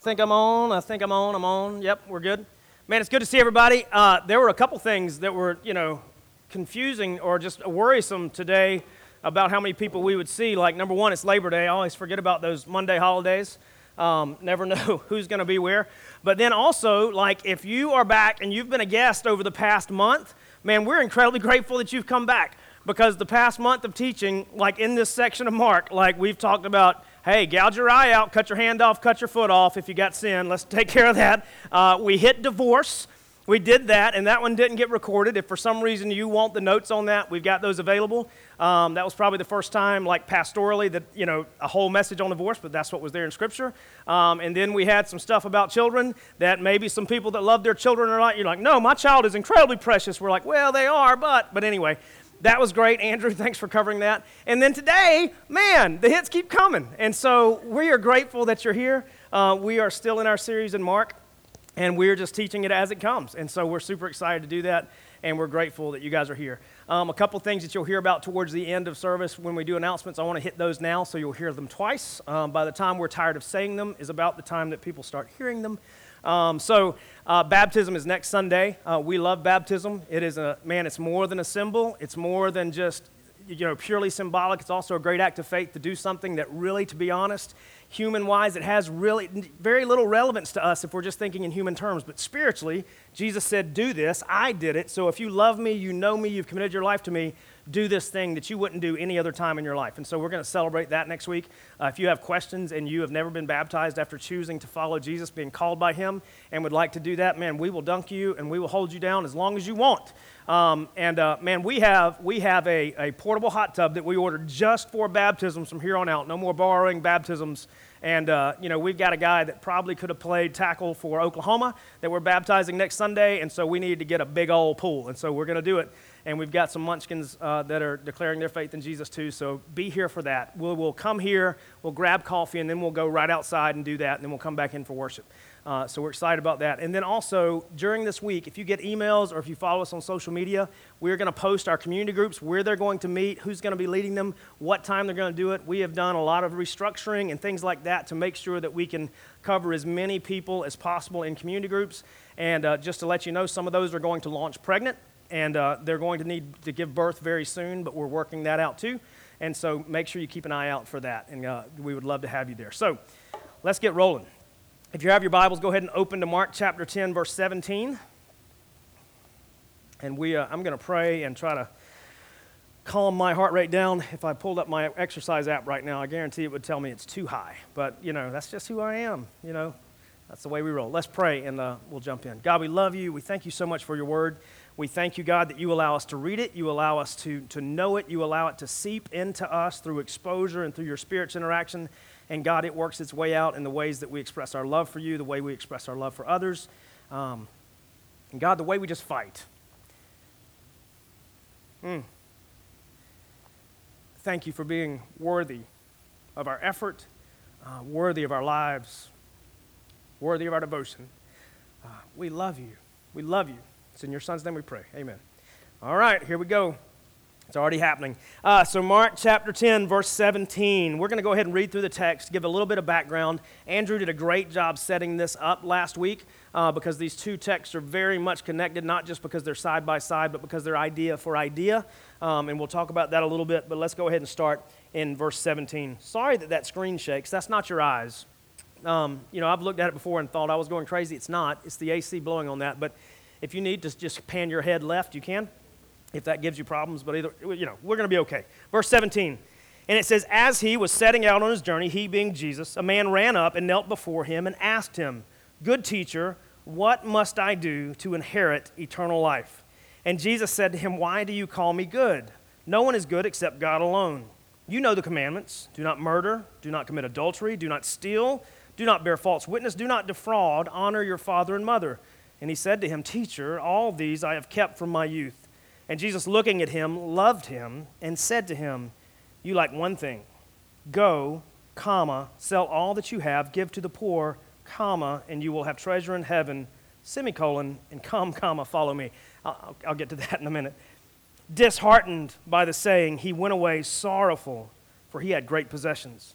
think I'm on. I think I'm on. I'm on. Yep, we're good. Man, it's good to see everybody. Uh, there were a couple things that were, you know, confusing or just worrisome today about how many people we would see. Like, number one, it's Labor Day. I always forget about those Monday holidays. Um, never know who's going to be where. But then also, like, if you are back and you've been a guest over the past month, man, we're incredibly grateful that you've come back because the past month of teaching, like in this section of Mark, like we've talked about hey, gouge your eye out, cut your hand off, cut your foot off if you got sin. Let's take care of that. Uh, we hit divorce. We did that, and that one didn't get recorded. If for some reason you want the notes on that, we've got those available. Um, that was probably the first time, like pastorally, that you know a whole message on divorce, but that's what was there in Scripture. Um, and then we had some stuff about children that maybe some people that love their children are not. You're like, no, my child is incredibly precious. We're like, well, they are, but but anyway, that was great. Andrew, thanks for covering that. And then today, man, the hits keep coming. And so we are grateful that you're here. Uh, we are still in our series in Mark, and we're just teaching it as it comes. And so we're super excited to do that, and we're grateful that you guys are here. Um, a couple things that you'll hear about towards the end of service when we do announcements. I want to hit those now so you'll hear them twice. Um, by the time we're tired of saying them, is about the time that people start hearing them. Um, so, uh, baptism is next Sunday. Uh, we love baptism. It is a, man, it's more than a symbol, it's more than just, you know, purely symbolic. It's also a great act of faith to do something that really, to be honest, human wise, it has really very little relevance to us if we're just thinking in human terms. But spiritually, Jesus said, Do this. I did it. So if you love me, you know me, you've committed your life to me, do this thing that you wouldn't do any other time in your life. And so we're going to celebrate that next week. Uh, if you have questions and you have never been baptized after choosing to follow Jesus, being called by Him, and would like to do that, man, we will dunk you and we will hold you down as long as you want. Um, and uh, man, we have, we have a, a portable hot tub that we ordered just for baptisms from here on out. No more borrowing baptisms. And, uh, you know, we've got a guy that probably could have played tackle for Oklahoma that we're baptizing next Sunday. And so we need to get a big old pool. And so we're going to do it and we've got some munchkins uh, that are declaring their faith in Jesus too. So be here for that. We'll, we'll come here, we'll grab coffee, and then we'll go right outside and do that, and then we'll come back in for worship. Uh, so we're excited about that. And then also during this week, if you get emails or if you follow us on social media, we're going to post our community groups, where they're going to meet, who's going to be leading them, what time they're going to do it. We have done a lot of restructuring and things like that to make sure that we can cover as many people as possible in community groups. And uh, just to let you know, some of those are going to launch pregnant and uh, they're going to need to give birth very soon, but we're working that out too. And so make sure you keep an eye out for that, and uh, we would love to have you there. So let's get rolling. If you have your Bibles, go ahead and open to Mark chapter 10, verse 17. And we, uh, I'm going to pray and try to calm my heart rate down. If I pulled up my exercise app right now, I guarantee it would tell me it's too high. But, you know, that's just who I am. You know, that's the way we roll. Let's pray and uh, we'll jump in. God, we love you. We thank you so much for your word. We thank you, God, that you allow us to read it, you allow us to, to know it, you allow it to seep into us through exposure and through your Spirit's interaction. And God, it works its way out in the ways that we express our love for you, the way we express our love for others. Um, and God, the way we just fight. Mm. Thank you for being worthy of our effort, uh, worthy of our lives, worthy of our devotion. Uh, we love you. We love you. It's in your son's name we pray. Amen. All right, here we go. It's already happening. Uh, so, Mark chapter 10, verse 17. We're going to go ahead and read through the text, give a little bit of background. Andrew did a great job setting this up last week uh, because these two texts are very much connected, not just because they're side by side, but because they're idea for idea. Um, and we'll talk about that a little bit, but let's go ahead and start in verse 17. Sorry that that screen shakes. That's not your eyes. Um, you know, I've looked at it before and thought I was going crazy. It's not, it's the AC blowing on that. But if you need to just pan your head left, you can, if that gives you problems. But either, you know, we're going to be okay. Verse 17. And it says, As he was setting out on his journey, he being Jesus, a man ran up and knelt before him and asked him, Good teacher, what must I do to inherit eternal life? And Jesus said to him, Why do you call me good? No one is good except God alone. You know the commandments do not murder, do not commit adultery, do not steal, do not bear false witness, do not defraud, honor your father and mother. And he said to him, Teacher, all these I have kept from my youth. And Jesus, looking at him, loved him and said to him, You like one thing. Go, comma, sell all that you have, give to the poor, comma, and you will have treasure in heaven, semicolon, and come, comma, follow me. I'll, I'll get to that in a minute. Disheartened by the saying, he went away sorrowful, for he had great possessions.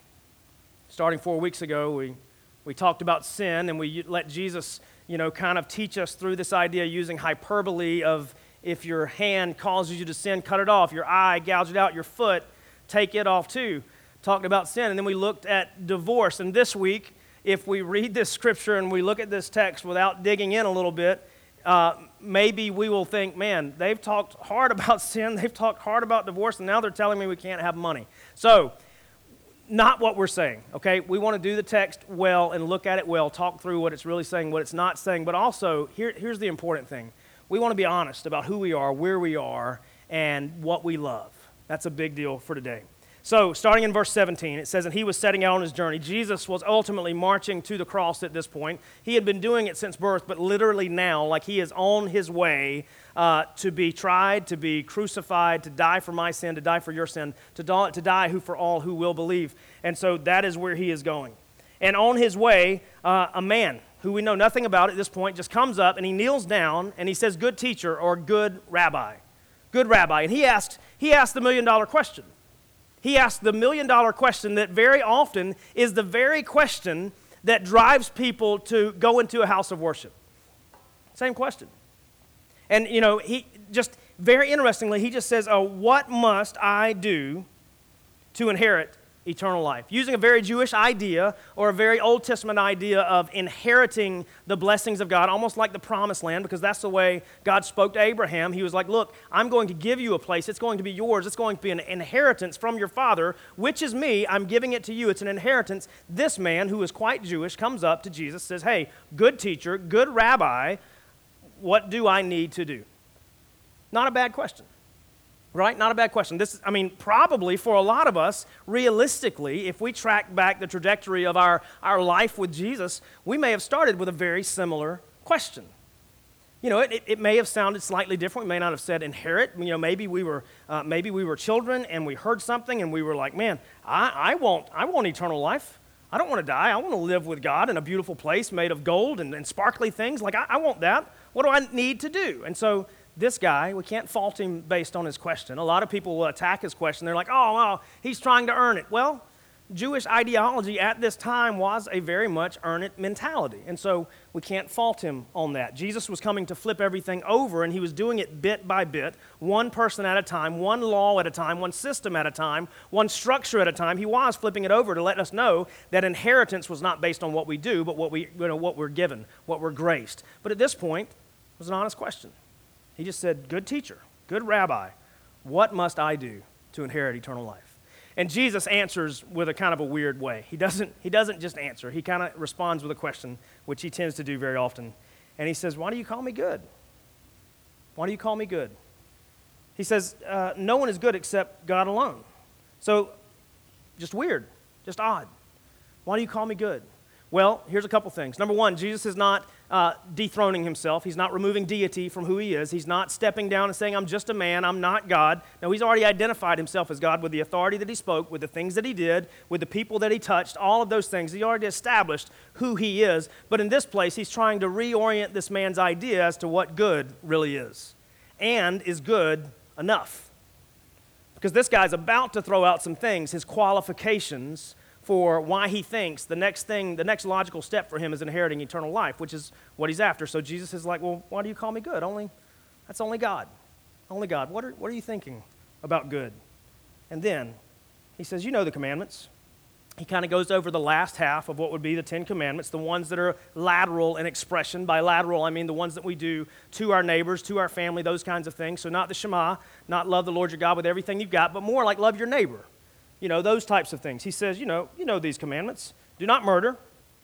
Starting four weeks ago, we, we talked about sin and we let Jesus, you know, kind of teach us through this idea using hyperbole of if your hand causes you to sin, cut it off. Your eye, gouge it out. Your foot, take it off too. Talked about sin. And then we looked at divorce. And this week, if we read this scripture and we look at this text without digging in a little bit, uh, maybe we will think, man, they've talked hard about sin, they've talked hard about divorce, and now they're telling me we can't have money. So, not what we're saying, okay? We want to do the text well and look at it well, talk through what it's really saying, what it's not saying, but also, here, here's the important thing we want to be honest about who we are, where we are, and what we love. That's a big deal for today. So, starting in verse 17, it says, And he was setting out on his journey. Jesus was ultimately marching to the cross at this point. He had been doing it since birth, but literally now, like he is on his way uh, to be tried, to be crucified, to die for my sin, to die for your sin, to die, to die who for all who will believe. And so that is where he is going. And on his way, uh, a man who we know nothing about at this point, just comes up and he kneels down and he says, Good teacher or good rabbi. Good rabbi. And he asked, he asked the million dollar question. He asked the million dollar question that very often is the very question that drives people to go into a house of worship. Same question. And, you know, he just very interestingly, he just says, Oh, what must I do to inherit eternal life. Using a very Jewish idea or a very Old Testament idea of inheriting the blessings of God, almost like the promised land, because that's the way God spoke to Abraham. He was like, Look, I'm going to give you a place. It's going to be yours. It's going to be an inheritance from your father, which is me. I'm giving it to you. It's an inheritance. This man, who is quite Jewish, comes up to Jesus, says, Hey, good teacher, good rabbi, what do I need to do? Not a bad question. Right? Not a bad question. This, I mean, probably for a lot of us, realistically, if we track back the trajectory of our, our life with Jesus, we may have started with a very similar question. You know, it, it may have sounded slightly different. We may not have said inherit. You know, maybe we were, uh, maybe we were children and we heard something and we were like, man, I, I, want, I want eternal life. I don't want to die. I want to live with God in a beautiful place made of gold and, and sparkly things. Like, I, I want that. What do I need to do? And so this guy, we can't fault him based on his question. A lot of people will attack his question. They're like, oh, well, he's trying to earn it. Well, Jewish ideology at this time was a very much earn it mentality. And so we can't fault him on that. Jesus was coming to flip everything over, and he was doing it bit by bit, one person at a time, one law at a time, one system at a time, one structure at a time. He was flipping it over to let us know that inheritance was not based on what we do, but what, we, you know, what we're given, what we're graced. But at this point, it was an honest question. He just said, Good teacher, good rabbi, what must I do to inherit eternal life? And Jesus answers with a kind of a weird way. He doesn't, he doesn't just answer, he kind of responds with a question, which he tends to do very often. And he says, Why do you call me good? Why do you call me good? He says, uh, No one is good except God alone. So, just weird, just odd. Why do you call me good? Well, here's a couple things. Number one, Jesus is not uh, dethroning himself. He's not removing deity from who he is. He's not stepping down and saying, I'm just a man, I'm not God. No, he's already identified himself as God with the authority that he spoke, with the things that he did, with the people that he touched, all of those things. He already established who he is. But in this place, he's trying to reorient this man's idea as to what good really is. And is good enough? Because this guy's about to throw out some things, his qualifications for why he thinks the next thing, the next logical step for him is inheriting eternal life, which is what he's after. So Jesus is like, Well, why do you call me good? Only, that's only God. Only God. What are, what are you thinking about good? And then he says, You know the commandments. he kind of goes over the last half of what would be the Ten Commandments, the ones that are lateral in expression. By lateral, I mean the ones that we do to our neighbors, to our family, those kinds of things. So, not the Shema, not love the Lord your God with everything you've got, but more like love your neighbor. You know, those types of things. He says, you know, you know these commandments. Do not murder,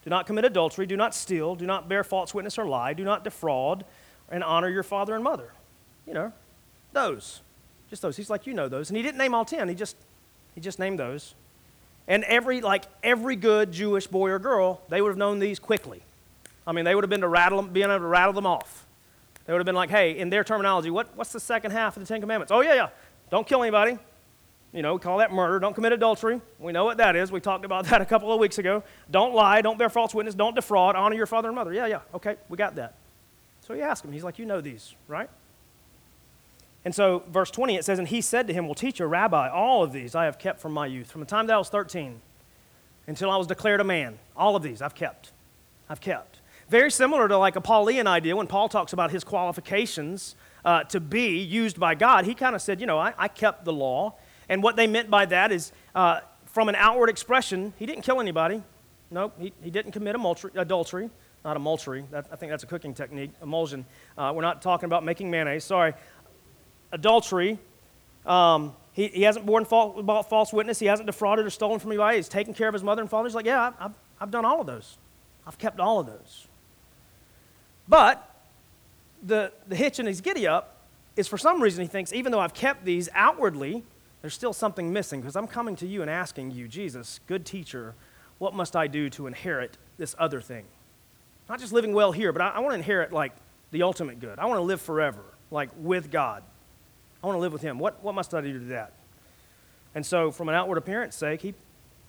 do not commit adultery, do not steal, do not bear false witness or lie, do not defraud, and honor your father and mother. You know, those. Just those. He's like, you know those. And he didn't name all ten, he just, he just named those. And every, like every good Jewish boy or girl, they would have known these quickly. I mean, they would have been to rattle them, being able to rattle them off. They would have been like, hey, in their terminology, what, what's the second half of the Ten Commandments? Oh, yeah, yeah. Don't kill anybody. You know, call that murder. Don't commit adultery. We know what that is. We talked about that a couple of weeks ago. Don't lie. Don't bear false witness. Don't defraud. Honor your father and mother. Yeah, yeah. Okay, we got that. So he asked him. He's like, you know these, right? And so, verse 20, it says, And he said to him, Well, teacher, rabbi, all of these I have kept from my youth. From the time that I was 13 until I was declared a man, all of these I've kept. I've kept. Very similar to like a Pauline idea when Paul talks about his qualifications uh, to be used by God. He kind of said, You know, I, I, kept the law. And what they meant by that is uh, from an outward expression, he didn't kill anybody. Nope, he, he didn't commit adultery. Not. That, I think that's a cooking technique, emulsion. Uh, we're not talking about making mayonnaise. Sorry adultery. Um, he, he hasn't borne false, false witness. He hasn't defrauded or stolen from anybody. He's taken care of his mother and father. He's like, yeah, I've, I've done all of those. I've kept all of those. But the, the hitch in his giddy up is for some reason he thinks, even though I've kept these outwardly, there's still something missing because I'm coming to you and asking you, Jesus, good teacher, what must I do to inherit this other thing? Not just living well here, but I, I want to inherit like the ultimate good. I want to live forever, like with God. I want to live with him. What, what must I do to do that? And so, from an outward appearance sake, he,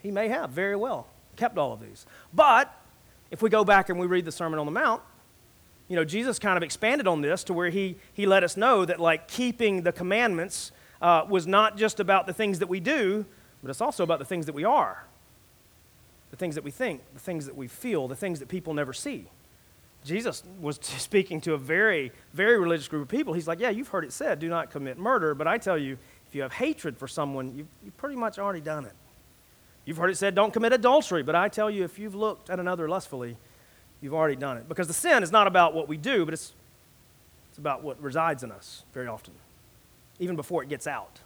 he may have very well kept all of these. But if we go back and we read the Sermon on the Mount, you know, Jesus kind of expanded on this to where he, he let us know that, like, keeping the commandments uh, was not just about the things that we do, but it's also about the things that we are, the things that we think, the things that we feel, the things that people never see. Jesus was speaking to a very, very religious group of people. He's like, Yeah, you've heard it said, do not commit murder. But I tell you, if you have hatred for someone, you've, you've pretty much already done it. You've heard it said, Don't commit adultery. But I tell you, if you've looked at another lustfully, you've already done it. Because the sin is not about what we do, but it's, it's about what resides in us very often, even before it gets out.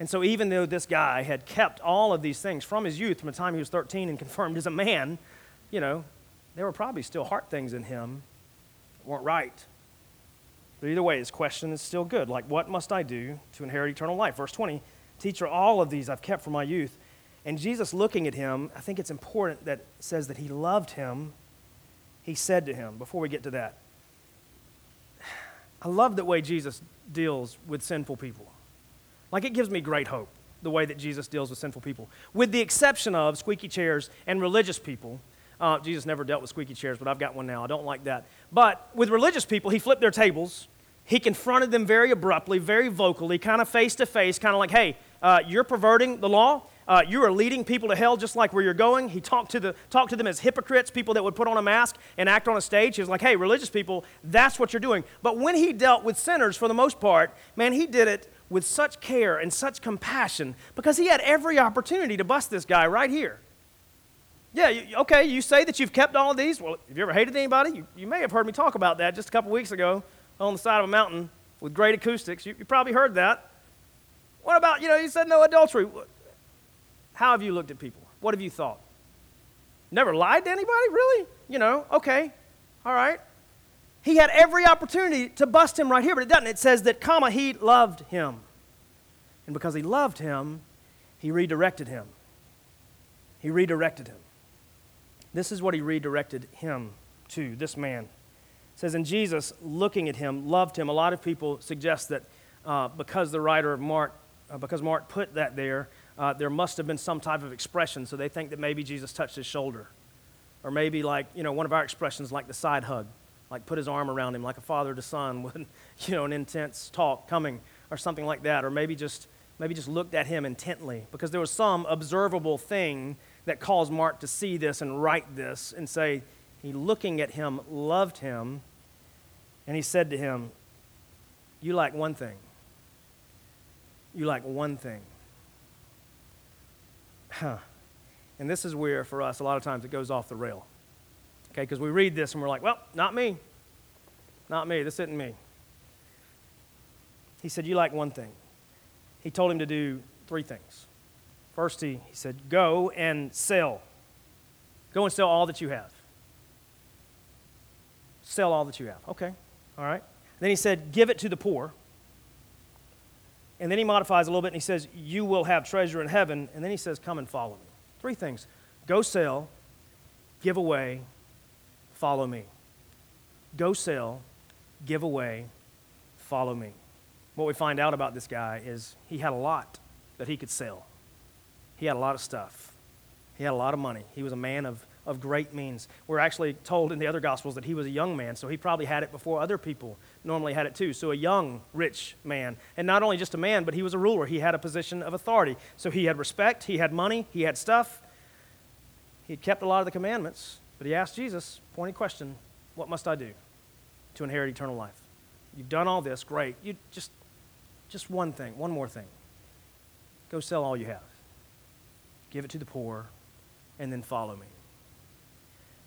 And so, even though this guy had kept all of these things from his youth, from the time he was 13 and confirmed as a man, you know, there were probably still heart things in him that weren't right. But either way, his question is still good. Like, what must I do to inherit eternal life? Verse 20 Teacher, all of these I've kept from my youth. And Jesus, looking at him, I think it's important that it says that he loved him. He said to him, before we get to that, I love the way Jesus deals with sinful people. Like, it gives me great hope, the way that Jesus deals with sinful people. With the exception of squeaky chairs and religious people uh, Jesus never dealt with squeaky chairs, but I've got one now. I don't like that. But with religious people, he flipped their tables. He confronted them very abruptly, very vocally, kind of face to face, kind of like, hey, uh, you're perverting the law. Uh, you are leading people to hell just like where you're going. He talked to, the, talked to them as hypocrites, people that would put on a mask and act on a stage. He was like, hey, religious people, that's what you're doing. But when he dealt with sinners, for the most part, man, he did it with such care and such compassion because he had every opportunity to bust this guy right here. Yeah, you, okay, you say that you've kept all these. Well, have you ever hated anybody? You, you may have heard me talk about that just a couple weeks ago on the side of a mountain with great acoustics. You, you probably heard that. What about, you know, you said no adultery. How have you looked at people? What have you thought? Never lied to anybody? Really? You know, okay, all right. He had every opportunity to bust him right here, but it doesn't. It says that, comma, he loved him. And because he loved him, he redirected him. He redirected him. This is what he redirected him to, this man. It says, And Jesus, looking at him, loved him. A lot of people suggest that uh, because the writer of Mark, uh, because Mark put that there, uh, there must have been some type of expression. So they think that maybe Jesus touched his shoulder. Or maybe like, you know, one of our expressions like the side hug, like put his arm around him like a father to son with, you know, an intense talk coming or something like that. Or maybe just, maybe just looked at him intently because there was some observable thing that caused Mark to see this and write this and say, He looking at him loved him, and he said to him, You like one thing. You like one thing. Huh. And this is where, for us, a lot of times it goes off the rail. Okay, because we read this and we're like, well, not me. Not me. This isn't me. He said, You like one thing. He told him to do three things. First, he, he said, Go and sell. Go and sell all that you have. Sell all that you have. Okay, all right. Then he said, Give it to the poor. And then he modifies a little bit and he says, You will have treasure in heaven. And then he says, Come and follow me. Three things go sell, give away, follow me. Go sell, give away, follow me. What we find out about this guy is he had a lot that he could sell. He had a lot of stuff. He had a lot of money. He was a man of, of great means. We're actually told in the other Gospels that he was a young man, so he probably had it before other people normally had it too. So, a young, rich man. And not only just a man, but he was a ruler. He had a position of authority. So, he had respect, he had money, he had stuff. He had kept a lot of the commandments, but he asked Jesus, pointing question, What must I do to inherit eternal life? You've done all this, great. You just just one thing, one more thing. Go sell all you have, give it to the poor, and then follow me.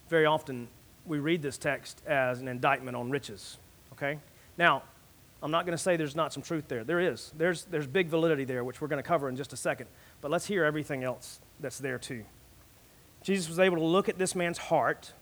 Very often, we read this text as an indictment on riches, okay? Now, I'm not going to say there's not some truth there. There is. There's, there's big validity there, which we're going to cover in just a second. But let's hear everything else that's there too. Jesus was able to look at this man's heart,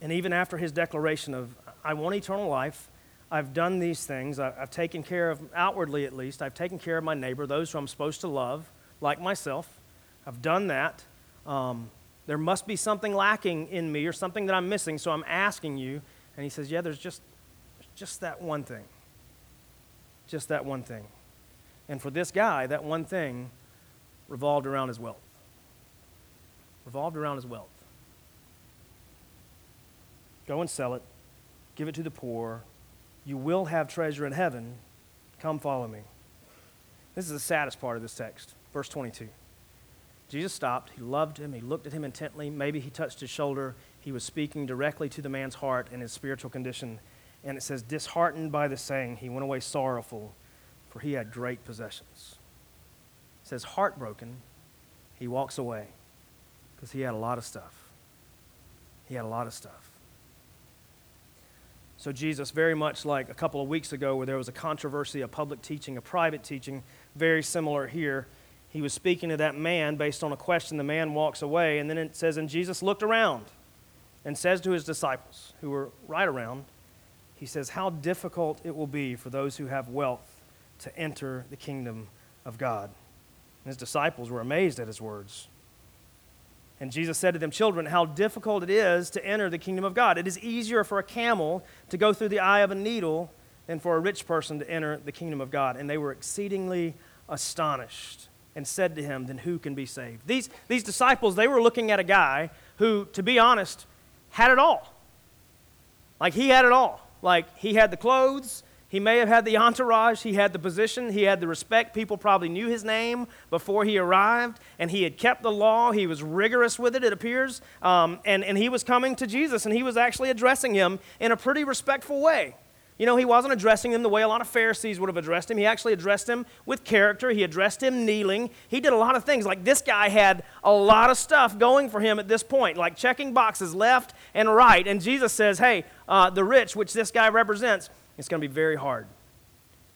and even after his declaration of, I want eternal life, I've done these things. I've taken care of, outwardly at least, I've taken care of my neighbor, those who I'm supposed to love, like myself. I've done that. Um, there must be something lacking in me or something that I'm missing, so I'm asking you. And he says, Yeah, there's just, just that one thing. Just that one thing. And for this guy, that one thing revolved around his wealth. Revolved around his wealth. Go and sell it, give it to the poor, you will have treasure in heaven. Come follow me. This is the saddest part of this text. Verse 22. Jesus stopped. He loved him. He looked at him intently. Maybe he touched his shoulder. He was speaking directly to the man's heart and his spiritual condition. And it says, disheartened by the saying, he went away sorrowful, for he had great possessions. It says, heartbroken, he walks away because he had a lot of stuff. He had a lot of stuff. So, Jesus, very much like a couple of weeks ago, where there was a controversy, a public teaching, a private teaching, very similar here. He was speaking to that man based on a question. The man walks away, and then it says, And Jesus looked around and says to his disciples, who were right around, He says, How difficult it will be for those who have wealth to enter the kingdom of God. And his disciples were amazed at his words. And Jesus said to them, Children, how difficult it is to enter the kingdom of God. It is easier for a camel to go through the eye of a needle than for a rich person to enter the kingdom of God. And they were exceedingly astonished and said to him, Then who can be saved? These, these disciples, they were looking at a guy who, to be honest, had it all. Like he had it all. Like he had the clothes, he may have had the entourage, he had the position, he had the respect. People probably knew his name before he arrived, and he had kept the law. He was rigorous with it, it appears. Um, and, and he was coming to Jesus, and he was actually addressing him in a pretty respectful way. You know, he wasn't addressing him the way a lot of Pharisees would have addressed him. He actually addressed him with character. He addressed him kneeling. He did a lot of things. Like this guy had a lot of stuff going for him at this point, like checking boxes left and right. And Jesus says, Hey, uh, the rich, which this guy represents, it's going to be very hard,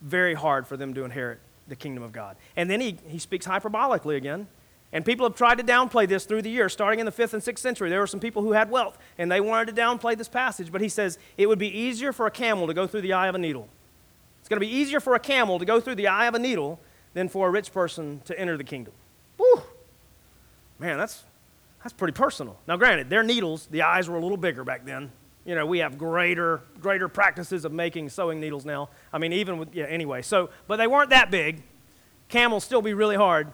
very hard for them to inherit the kingdom of God. And then he, he speaks hyperbolically again. And people have tried to downplay this through the years, starting in the 5th and 6th century. There were some people who had wealth, and they wanted to downplay this passage. But he says it would be easier for a camel to go through the eye of a needle. It's going to be easier for a camel to go through the eye of a needle than for a rich person to enter the kingdom. Whew. Man, that's, that's pretty personal. Now, granted, their needles, the eyes were a little bigger back then you know, we have greater, greater practices of making sewing needles now. I mean, even with, yeah, anyway. So, but they weren't that big. Camels still be really hard.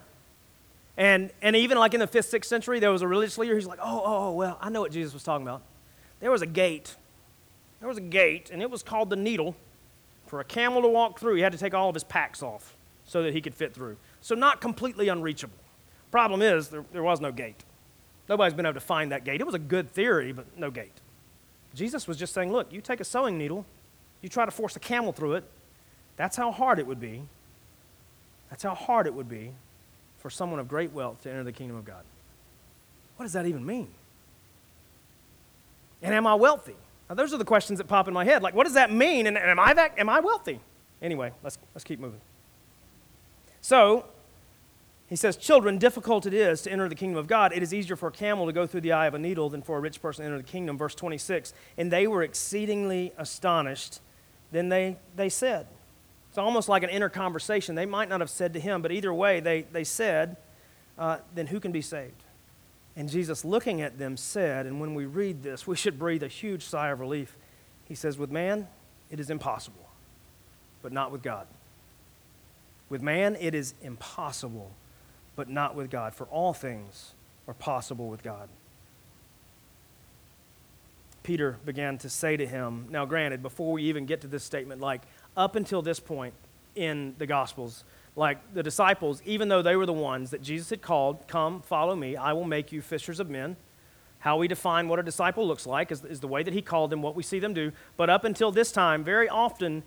And, and even like in the fifth, sixth century, there was a religious leader who's like, oh, oh, oh, well, I know what Jesus was talking about. There was a gate. There was a gate, and it was called the needle. For a camel to walk through, he had to take all of his packs off so that he could fit through. So, not completely unreachable. Problem is, there, there was no gate. Nobody's been able to find that gate. It was a good theory, but no gate. Jesus was just saying, look, you take a sewing needle, you try to force a camel through it, that's how hard it would be. That's how hard it would be for someone of great wealth to enter the kingdom of God. what does that even mean? And am I wealthy? Now, those are the questions that pop in my head. Like, what does that mean? And, and am, I that, am I wealthy? Anyway, let's, let's keep moving. So, he says, Children, difficult it is to enter the kingdom of God. It is easier for a camel to go through the eye of a needle than for a rich person to enter the kingdom. Verse 26. And they were exceedingly astonished. Then they, they said, It's almost like an inner conversation. They might not have said to him, but either way, they, they said, uh, Then who can be saved? And Jesus, looking at them, said, and when we read this, we should breathe a huge sigh of relief. He says, With man, it is impossible, but not with God. With man, it is impossible but not with God. For all things are possible with God. Peter began to say to him, now granted, before we even get to this statement, like up until this point in the Gospels, like the disciples, even though they were the ones that Jesus had called, come, follow me, I will make you fishers of men. How we define what a disciple looks like is, is the way that he called them, what we see them do. But up until this time, very often,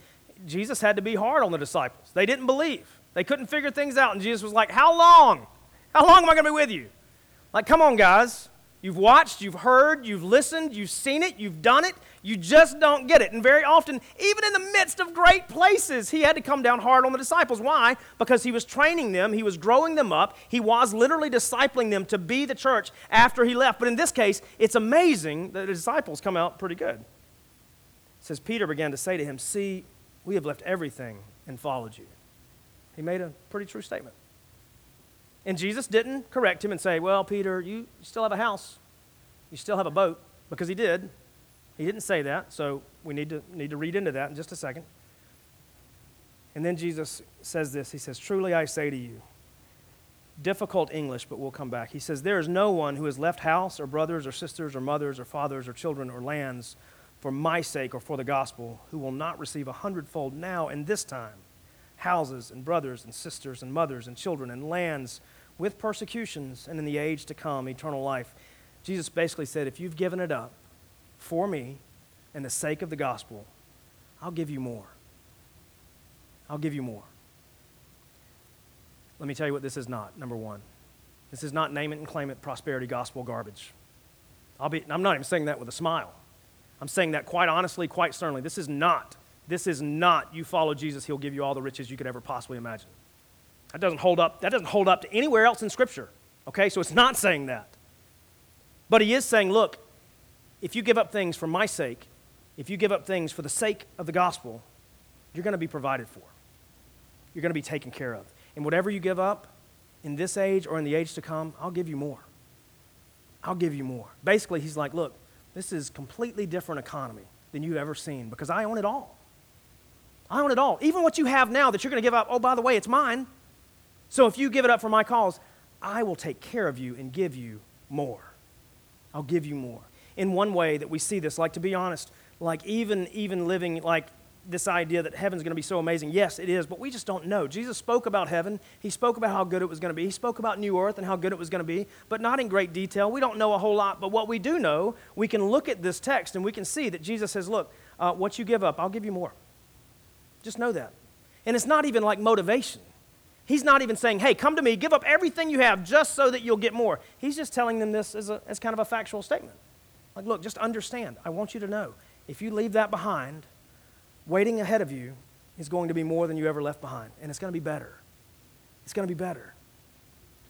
Jesus had to be hard on the disciples. They didn't believe. They couldn't figure things out. And Jesus was like, How long? How long am I going to be with you? Like, come on, guys. You've watched, you've heard, you've listened, you've seen it, you've done it. You just don't get it. And very often, even in the midst of great places, he had to come down hard on the disciples. Why? Because he was training them, he was growing them up, he was literally discipling them to be the church after he left. But in this case, it's amazing that the disciples come out pretty good. It says, Peter began to say to him, See, we have left everything and followed you. He made a pretty true statement. And Jesus didn't correct him and say, Well, Peter, you still have a house, you still have a boat, because he did. He didn't say that, so we need to, need to read into that in just a second. And then Jesus says this He says, Truly I say to you, difficult English, but we'll come back. He says, There is no one who has left house or brothers or sisters or mothers or fathers or children or lands for my sake or for the gospel who will not receive a hundredfold now and this time houses and brothers and sisters and mothers and children and lands with persecutions and in the age to come eternal life. Jesus basically said, If you've given it up for me and the sake of the gospel, I'll give you more. I'll give you more. Let me tell you what this is not, number one. This is not name it and claim it prosperity gospel garbage. I'll be, I'm not even saying that with a smile. I'm saying that quite honestly, quite sternly. This is not this is not you follow Jesus, he'll give you all the riches you could ever possibly imagine. That doesn't hold up. That doesn't hold up to anywhere else in Scripture. Okay, so it's not saying that. But he is saying, look, if you give up things for my sake, if you give up things for the sake of the gospel, you're going to be provided for. You're going to be taken care of. And whatever you give up in this age or in the age to come, I'll give you more. I'll give you more. Basically, he's like, look, this is completely different economy than you've ever seen because I own it all. I own it all. Even what you have now that you're going to give up, oh, by the way, it's mine. So if you give it up for my cause, I will take care of you and give you more. I'll give you more. In one way that we see this, like to be honest, like even even living like this idea that heaven's going to be so amazing. Yes, it is, but we just don't know. Jesus spoke about heaven. He spoke about how good it was going to be. He spoke about new earth and how good it was going to be, but not in great detail. We don't know a whole lot, but what we do know, we can look at this text and we can see that Jesus says, Look, uh, what you give up, I'll give you more. Just know that. And it's not even like motivation. He's not even saying, hey, come to me, give up everything you have just so that you'll get more. He's just telling them this as, a, as kind of a factual statement. Like, look, just understand. I want you to know. If you leave that behind, waiting ahead of you is going to be more than you ever left behind. And it's going to be better. It's going to be better.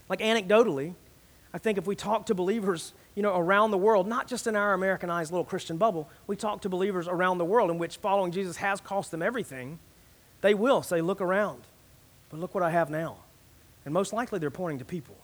Like, anecdotally, I think if we talk to believers, you know, around the world, not just in our Americanized little Christian bubble, we talk to believers around the world in which following Jesus has cost them everything, they will say, Look around, but look what I have now. And most likely they're pointing to people,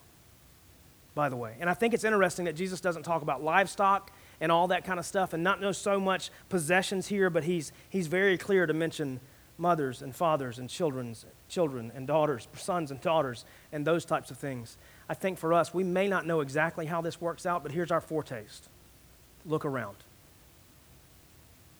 by the way. And I think it's interesting that Jesus doesn't talk about livestock and all that kind of stuff and not know so much possessions here, but he's, he's very clear to mention mothers and fathers and children's children and daughters, sons and daughters, and those types of things. I think for us, we may not know exactly how this works out, but here's our foretaste look around.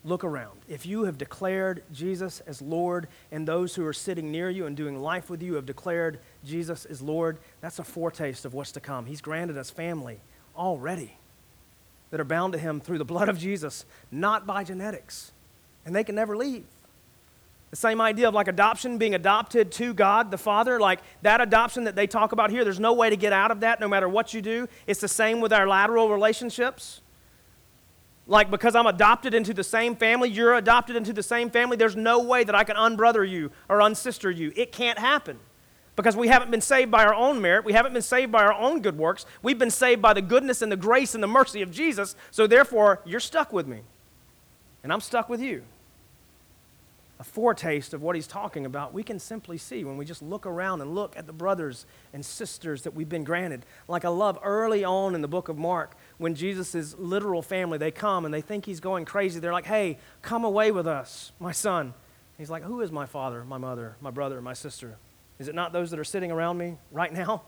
Look around. If you have declared Jesus as Lord, and those who are sitting near you and doing life with you have declared Jesus as Lord, that's a foretaste of what's to come. He's granted us family already that are bound to Him through the blood of Jesus, not by genetics. And they can never leave. The same idea of like adoption, being adopted to God the Father, like that adoption that they talk about here, there's no way to get out of that no matter what you do. It's the same with our lateral relationships. Like because I'm adopted into the same family, you're adopted into the same family, there's no way that I can unbrother you or unsister you. It can't happen. Because we haven't been saved by our own merit. We haven't been saved by our own good works. We've been saved by the goodness and the grace and the mercy of Jesus. So therefore, you're stuck with me. And I'm stuck with you a foretaste of what he's talking about, we can simply see when we just look around and look at the brothers and sisters that we've been granted. Like I love early on in the book of Mark, when Jesus' literal family, they come and they think he's going crazy. They're like, hey, come away with us, my son. He's like, who is my father, my mother, my brother, my sister? Is it not those that are sitting around me right now?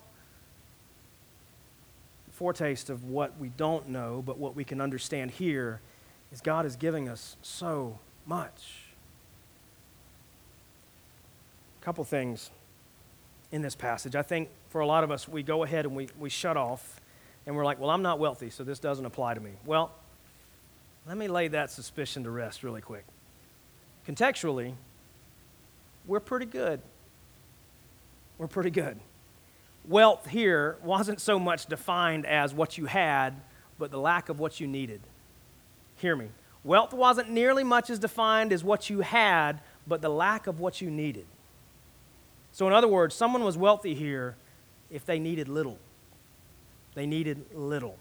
Foretaste of what we don't know, but what we can understand here is God is giving us so much A couple things in this passage. I think for a lot of us, we go ahead and we, we shut off and we're like, well, I'm not wealthy, so this doesn't apply to me. Well, let me lay that suspicion to rest really quick. Contextually, we're pretty good. We're pretty good. Wealth here wasn't so much defined as what you had, but the lack of what you needed. Hear me. Wealth wasn't nearly much as defined as what you had, but the lack of what you needed. So, in other words, someone was wealthy here if they needed little. They needed little.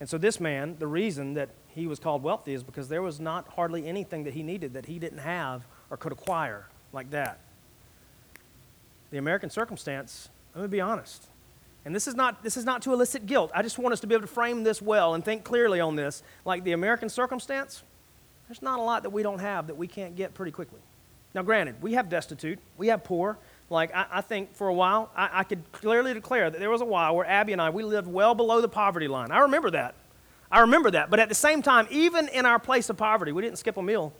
And so, this man, the reason that he was called wealthy is because there was not hardly anything that he needed that he didn't have or could acquire like that. The American circumstance, let me be honest, and this is not this is not to elicit guilt. I just want us to be able to frame this well and think clearly on this. Like the American circumstance, there's not a lot that we don't have that we can't get pretty quickly. Now, granted, we have destitute, we have poor, like, I, I think for a while, I, I could clearly declare that there was a while where Abby and I, we lived well below the poverty line. I remember that. I remember that. But at the same time, even in our place of poverty, we didn't skip a meal,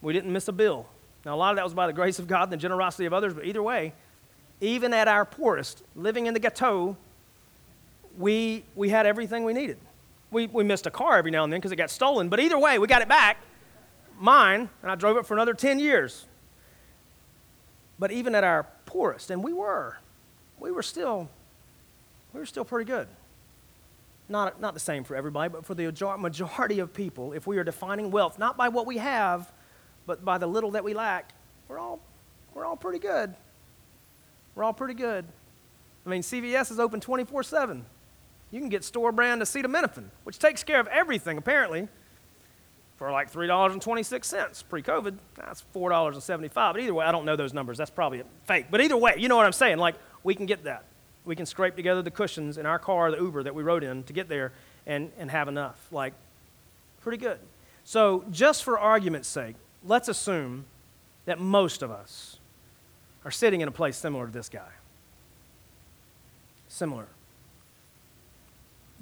we didn't miss a bill. Now, a lot of that was by the grace of God and the generosity of others, but either way, even at our poorest, living in the ghetto, we, we had everything we needed. We, we missed a car every now and then because it got stolen, but either way, we got it back. Mine, and I drove it for another 10 years but even at our poorest, and we were, we were still, we were still pretty good. Not, not the same for everybody, but for the majority of people, if we are defining wealth not by what we have, but by the little that we lack, we're all, we're all pretty good. We're all pretty good. I mean, CVS is open 24 7. You can get store brand acetaminophen, which takes care of everything, apparently for like $3.26 pre COVID. That's $4.75. But either way, I don't know those numbers. That's probably a fake. But either way, you know what I'm saying. Like, we can get that. We can scrape together the cushions in our car, the Uber that we rode in to get there and, and have enough. Like, pretty good. So, just for argument's sake, let's assume that most of us are sitting in a place similar to this guy. Similar.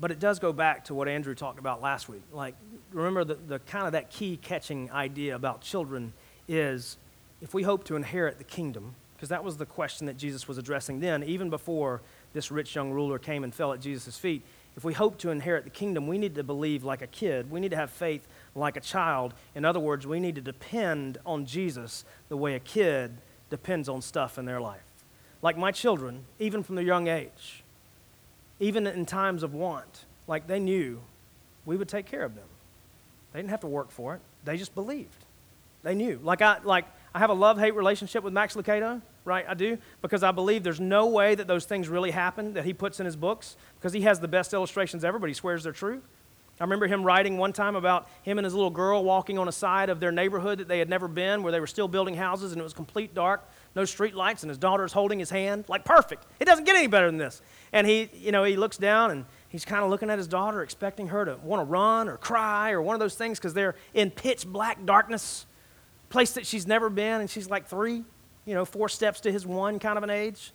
But it does go back to what Andrew talked about last week. Like, remember the, the kind of that key catching idea about children is if we hope to inherit the kingdom, because that was the question that Jesus was addressing then, even before this rich young ruler came and fell at Jesus' feet. If we hope to inherit the kingdom, we need to believe like a kid. We need to have faith like a child. In other words, we need to depend on Jesus the way a kid depends on stuff in their life. Like my children, even from their young age even in times of want, like they knew we would take care of them. They didn't have to work for it. They just believed. They knew. Like I like I have a love-hate relationship with Max Lucado, right? I do because I believe there's no way that those things really happen that he puts in his books because he has the best illustrations ever, but he swears they're true. I remember him writing one time about him and his little girl walking on a side of their neighborhood that they had never been, where they were still building houses and it was complete dark, no street lights, and his daughter's holding his hand. Like perfect. It doesn't get any better than this. And he, you know, he looks down and he's kind of looking at his daughter, expecting her to want to run or cry or one of those things because they're in pitch black darkness, place that she's never been, and she's like three, you know, four steps to his one kind of an age.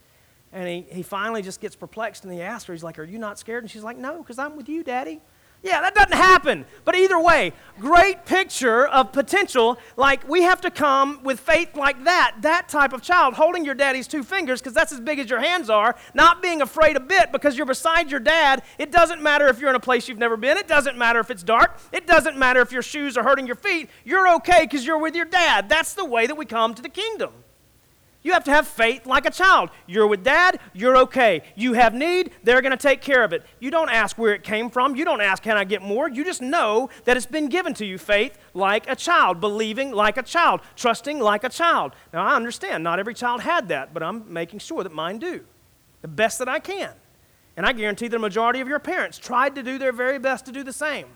And he, he finally just gets perplexed and he asks her, he's like, Are you not scared? And she's like, No, because I'm with you, Daddy. Yeah, that doesn't happen. But either way, great picture of potential. Like we have to come with faith like that, that type of child, holding your daddy's two fingers because that's as big as your hands are, not being afraid a bit because you're beside your dad. It doesn't matter if you're in a place you've never been, it doesn't matter if it's dark, it doesn't matter if your shoes are hurting your feet. You're okay because you're with your dad. That's the way that we come to the kingdom. You have to have faith like a child. You're with dad, you're okay. You have need, they're going to take care of it. You don't ask where it came from. You don't ask, can I get more? You just know that it's been given to you. Faith like a child, believing like a child, trusting like a child. Now, I understand not every child had that, but I'm making sure that mine do. The best that I can. And I guarantee the majority of your parents tried to do their very best to do the same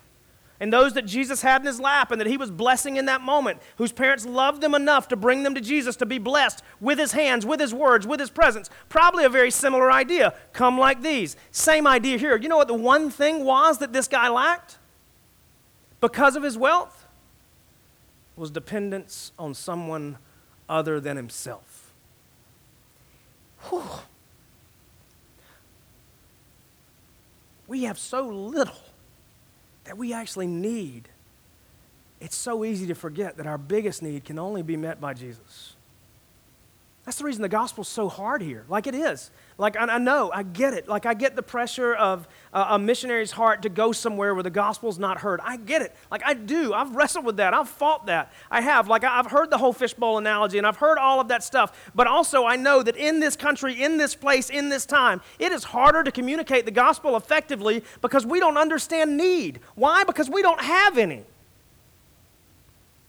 and those that Jesus had in his lap and that he was blessing in that moment, whose parents loved them enough to bring them to Jesus to be blessed with his hands, with his words, with his presence. Probably a very similar idea. Come like these. Same idea here. You know what the one thing was that this guy lacked? Because of his wealth? Was dependence on someone other than himself. Whew. We have so little that we actually need, it's so easy to forget that our biggest need can only be met by Jesus. That's the reason the gospel's so hard here. Like it is. Like I, I know, I get it. Like I get the pressure of a missionary's heart to go somewhere where the gospel's not heard. I get it. Like I do. I've wrestled with that. I've fought that. I have. Like I've heard the whole fishbowl analogy and I've heard all of that stuff. But also I know that in this country, in this place, in this time, it is harder to communicate the gospel effectively because we don't understand need. Why? Because we don't have any.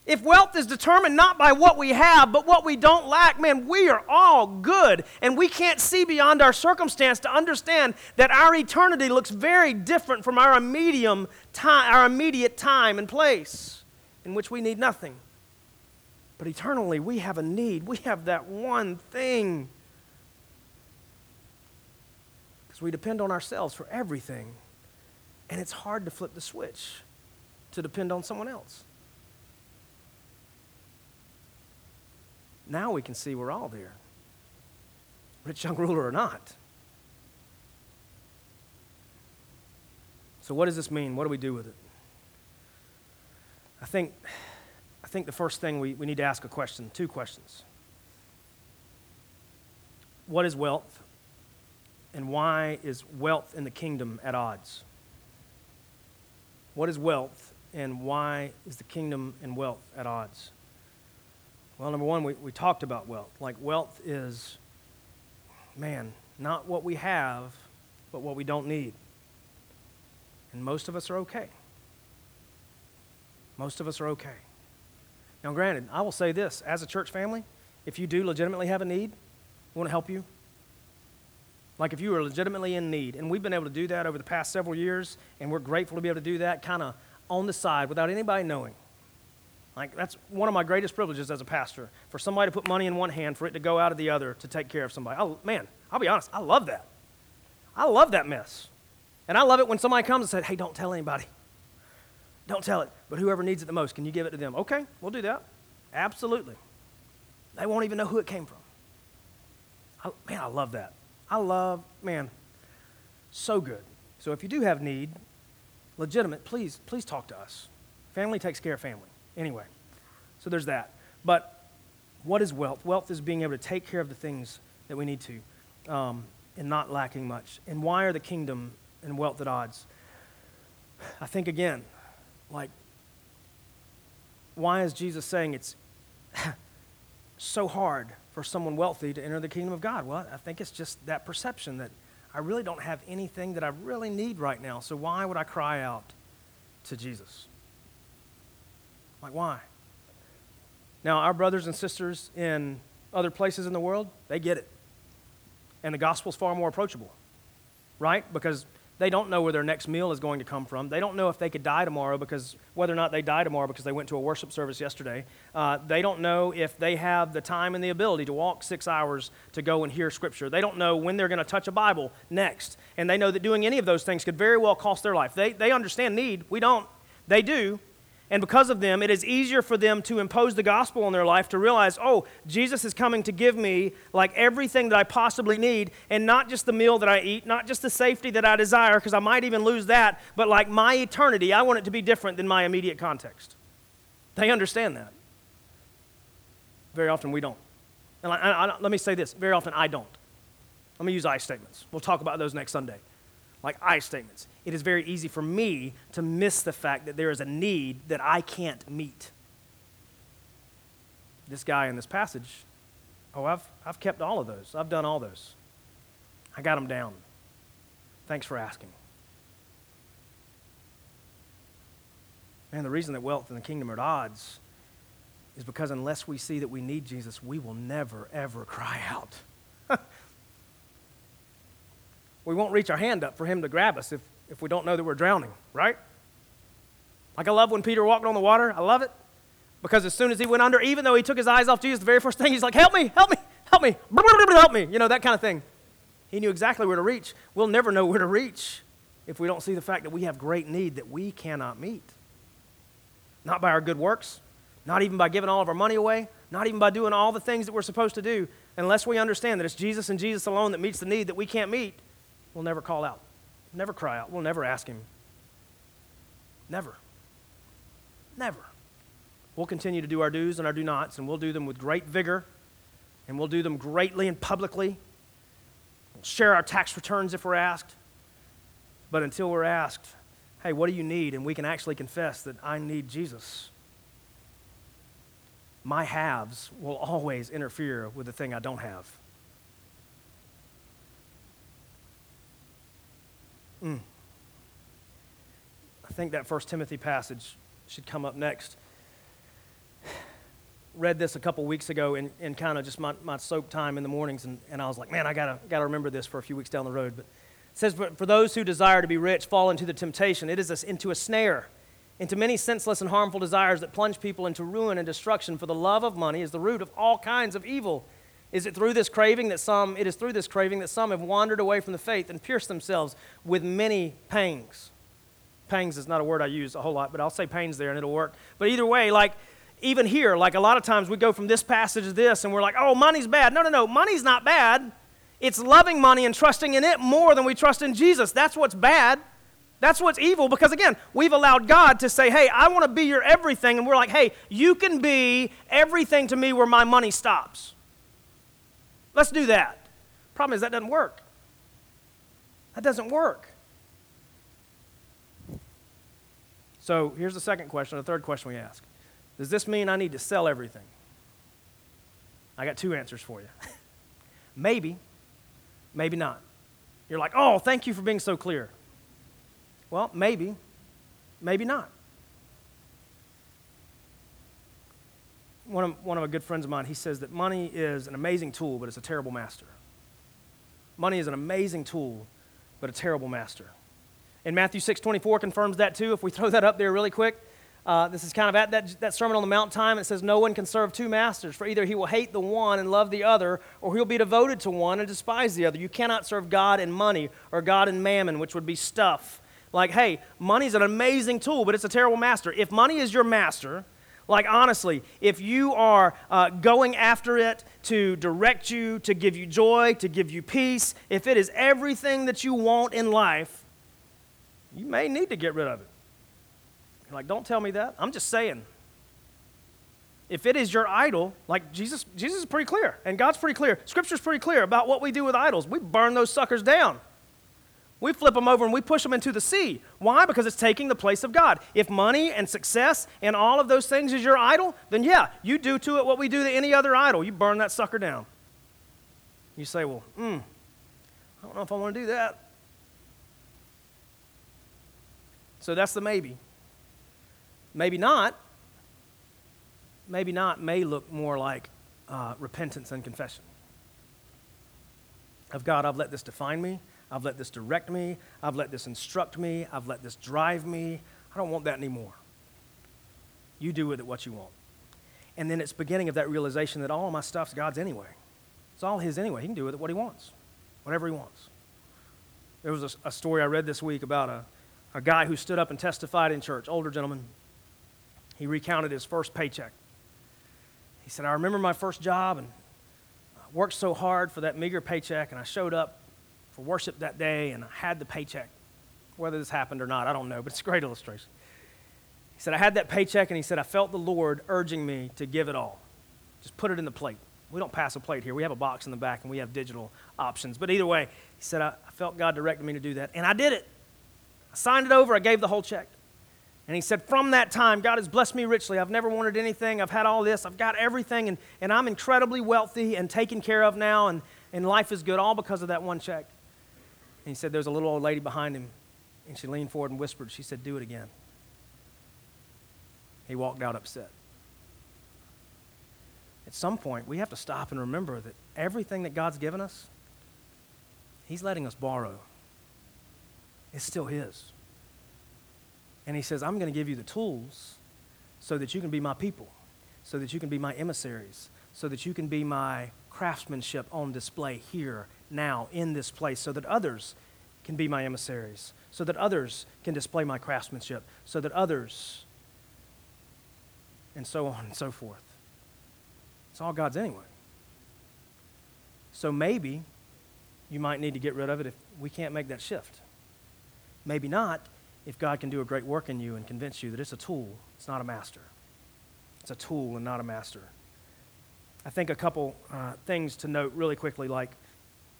If wealth is determined not by what we have, but what we don't lack, man, we are all good. And we can't see beyond our circumstance to understand that our eternity looks very different from our, immediate time, our immediate time and place in which we need nothing. But eternally, we have a need. We have that one thing. Because we depend on ourselves for everything. And it's hard to flip the switch to depend on someone else. Now we can see we're all there, rich young ruler or not. So, what does this mean? What do we do with it? I think, I think the first thing we, we need to ask a question two questions. What is wealth? And why is wealth in the kingdom at odds? What is wealth? And why is the kingdom and wealth at odds? Well, number one, we, we talked about wealth. Like, wealth is, man, not what we have, but what we don't need. And most of us are okay. Most of us are okay. Now, granted, I will say this as a church family, if you do legitimately have a need, we want to help you. Like if you are legitimately in need, and we've been able to do that over the past several years, and we're grateful to be able to do that kind of on the side without anybody knowing. Like, that's one of my greatest privileges as a pastor for somebody to put money in one hand, for it to go out of the other to take care of somebody. I, man, I'll be honest, I love that. I love that mess. And I love it when somebody comes and says, hey, don't tell anybody. Don't tell it. But whoever needs it the most, can you give it to them? Okay, we'll do that. Absolutely. They won't even know who it came from. I, man, I love that. I love, man, so good. So if you do have need, legitimate, please, please talk to us. Family takes care of family. Anyway, so there's that. But what is wealth? Wealth is being able to take care of the things that we need to um, and not lacking much. And why are the kingdom and wealth at odds? I think, again, like, why is Jesus saying it's so hard for someone wealthy to enter the kingdom of God? Well, I think it's just that perception that I really don't have anything that I really need right now, so why would I cry out to Jesus? Like, why? Now, our brothers and sisters in other places in the world, they get it. And the gospel's far more approachable, right? Because they don't know where their next meal is going to come from. They don't know if they could die tomorrow because whether or not they die tomorrow because they went to a worship service yesterday. Uh, they don't know if they have the time and the ability to walk six hours to go and hear Scripture. They don't know when they're going to touch a Bible next. And they know that doing any of those things could very well cost their life. They, they understand need. We don't. They do. And because of them, it is easier for them to impose the gospel on their life to realize, oh, Jesus is coming to give me like everything that I possibly need, and not just the meal that I eat, not just the safety that I desire, because I might even lose that, but like my eternity, I want it to be different than my immediate context. They understand that. Very often we don't. And I, I, I, let me say this very often I don't. Let me use I statements. We'll talk about those next Sunday like I statements. It is very easy for me to miss the fact that there is a need that I can't meet. This guy in this passage, oh, I've, I've kept all of those. I've done all those. I got them down. Thanks for asking. Man, the reason that wealth and the kingdom are at odds is because unless we see that we need Jesus, we will never, ever cry out. We won't reach our hand up for him to grab us if, if we don't know that we're drowning, right? Like I love when Peter walked on the water. I love it. Because as soon as he went under, even though he took his eyes off Jesus, the very first thing he's like, help me, help me, help me, help me, you know, that kind of thing. He knew exactly where to reach. We'll never know where to reach if we don't see the fact that we have great need that we cannot meet. Not by our good works, not even by giving all of our money away, not even by doing all the things that we're supposed to do, unless we understand that it's Jesus and Jesus alone that meets the need that we can't meet We'll never call out, never cry out. We'll never ask Him. Never. Never. We'll continue to do our do's and our do nots, and we'll do them with great vigor, and we'll do them greatly and publicly. We'll share our tax returns if we're asked. But until we're asked, hey, what do you need? And we can actually confess that I need Jesus. My haves will always interfere with the thing I don't have. Mm. I think that First Timothy passage should come up next. Read this a couple weeks ago in, in kind of just my, my soap time in the mornings, and, and I was like, man, I gotta, gotta remember this for a few weeks down the road. But it says, For, for those who desire to be rich fall into the temptation. It is a, into a snare, into many senseless and harmful desires that plunge people into ruin and destruction. For the love of money is the root of all kinds of evil. Is it through this craving that some, it is through this craving that some have wandered away from the faith and pierced themselves with many pangs. Pangs is not a word I use a whole lot, but I'll say pains there and it'll work. But either way, like, even here, like a lot of times we go from this passage to this and we're like, oh, money's bad. No, no, no, money's not bad. It's loving money and trusting in it more than we trust in Jesus. That's what's bad. That's what's evil because, again, we've allowed God to say, hey, I want to be your everything. And we're like, hey, you can be everything to me where my money stops. Let's do that. Problem is, that doesn't work. That doesn't work. So here's the second question, the third question we ask Does this mean I need to sell everything? I got two answers for you. maybe, maybe not. You're like, oh, thank you for being so clear. Well, maybe, maybe not. One of, one of my good friends of mine, he says that money is an amazing tool, but it's a terrible master. Money is an amazing tool, but a terrible master. And Matthew 6 24 confirms that too. If we throw that up there really quick, uh, this is kind of at that, that Sermon on the Mount time. It says, No one can serve two masters, for either he will hate the one and love the other, or he'll be devoted to one and despise the other. You cannot serve God and money, or God and mammon, which would be stuff. Like, hey, money's an amazing tool, but it's a terrible master. If money is your master, like, honestly, if you are uh, going after it to direct you, to give you joy, to give you peace, if it is everything that you want in life, you may need to get rid of it. You're like, don't tell me that. I'm just saying. If it is your idol, like Jesus, Jesus is pretty clear, and God's pretty clear. Scripture's pretty clear about what we do with idols. We burn those suckers down. We flip them over and we push them into the sea. Why? Because it's taking the place of God. If money and success and all of those things is your idol, then yeah, you do to it what we do to any other idol. You burn that sucker down. You say, well, hmm, I don't know if I want to do that. So that's the maybe. Maybe not. Maybe not may look more like uh, repentance and confession. Of God, I've let this define me. I've let this direct me. I've let this instruct me. I've let this drive me. I don't want that anymore. You do with it what you want. And then it's beginning of that realization that all my stuff's God's anyway. It's all His anyway. He can do with it what He wants, whatever He wants. There was a, a story I read this week about a, a guy who stood up and testified in church, older gentleman. he recounted his first paycheck. He said, I remember my first job and I worked so hard for that meager paycheck, and I showed up for worship that day and I had the paycheck. Whether this happened or not, I don't know, but it's a great illustration. He said, I had that paycheck, and he said, I felt the Lord urging me to give it all. Just put it in the plate. We don't pass a plate here. We have a box in the back and we have digital options. But either way, he said, I, felt God directed me to do that. And I did it. I signed it over. I gave the whole check. And he said, From that time, God has blessed me richly. I've never wanted anything. I've had all this. I've got everything. And, and I'm incredibly wealthy and taken care of now. And, and life is good, all because of that one check. And he said, There's a little old lady behind him. And she leaned forward and whispered, She said, Do it again. He walked out upset. At some point, we have to stop and remember that everything that God's given us, He's letting us borrow. It's still His. And He says, I'm going to give you the tools so that you can be my people, so that you can be my emissaries, so that you can be my craftsmanship on display here, now, in this place, so that others can be my emissaries, so that others can display my craftsmanship, so that others, and so on and so forth. It's all God's anyway. So maybe you might need to get rid of it if we can't make that shift. Maybe not if God can do a great work in you and convince you that it's a tool, it's not a master. It's a tool and not a master. I think a couple uh, things to note really quickly like,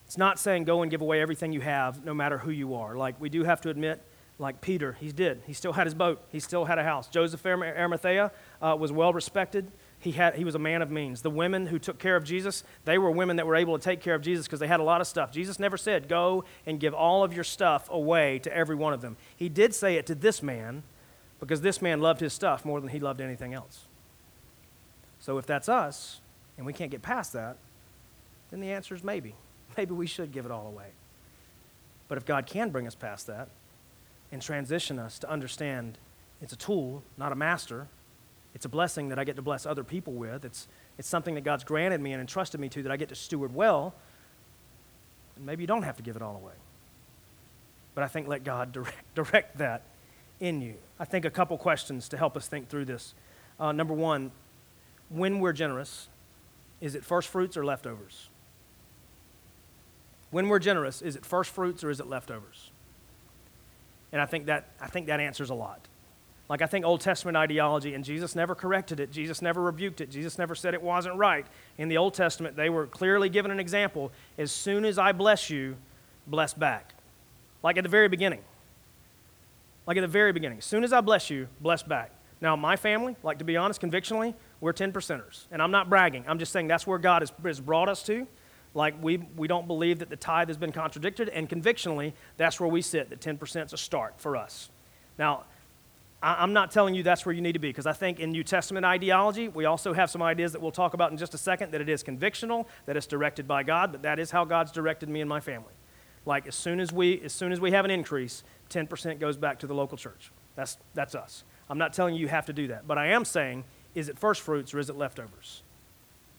it's not saying go and give away everything you have, no matter who you are. Like, we do have to admit, like Peter, he did. He still had his boat, he still had a house. Joseph Arimathea uh, was well respected he, had, he was a man of means. The women who took care of Jesus, they were women that were able to take care of Jesus because they had a lot of stuff. Jesus never said, Go and give all of your stuff away to every one of them. He did say it to this man because this man loved his stuff more than he loved anything else. So if that's us and we can't get past that, then the answer is maybe. Maybe we should give it all away. But if God can bring us past that and transition us to understand it's a tool, not a master, it's a blessing that I get to bless other people with. It's, it's something that God's granted me and entrusted me to that I get to steward well. Maybe you don't have to give it all away. But I think let God direct, direct that in you. I think a couple questions to help us think through this. Uh, number one, when we're generous, is it first fruits or leftovers? When we're generous, is it first fruits or is it leftovers? And I think that, I think that answers a lot. Like I think Old Testament ideology, and Jesus never corrected it, Jesus never rebuked it, Jesus never said it wasn't right. In the Old Testament, they were clearly given an example as soon as I bless you, bless back. Like at the very beginning. Like at the very beginning. As soon as I bless you, bless back. Now, my family, like to be honest, convictionally, we're 10 percenters. And I'm not bragging, I'm just saying that's where God has, has brought us to. Like we, we don't believe that the tithe has been contradicted, and convictionally, that's where we sit, that 10% is a start for us. Now, I'm not telling you that's where you need to be because I think in New Testament ideology, we also have some ideas that we'll talk about in just a second that it is convictional, that it's directed by God, but that is how God's directed me and my family. Like as soon as we, as soon as we have an increase, 10% goes back to the local church. That's, that's us. I'm not telling you you have to do that, but I am saying, is it first fruits or is it leftovers?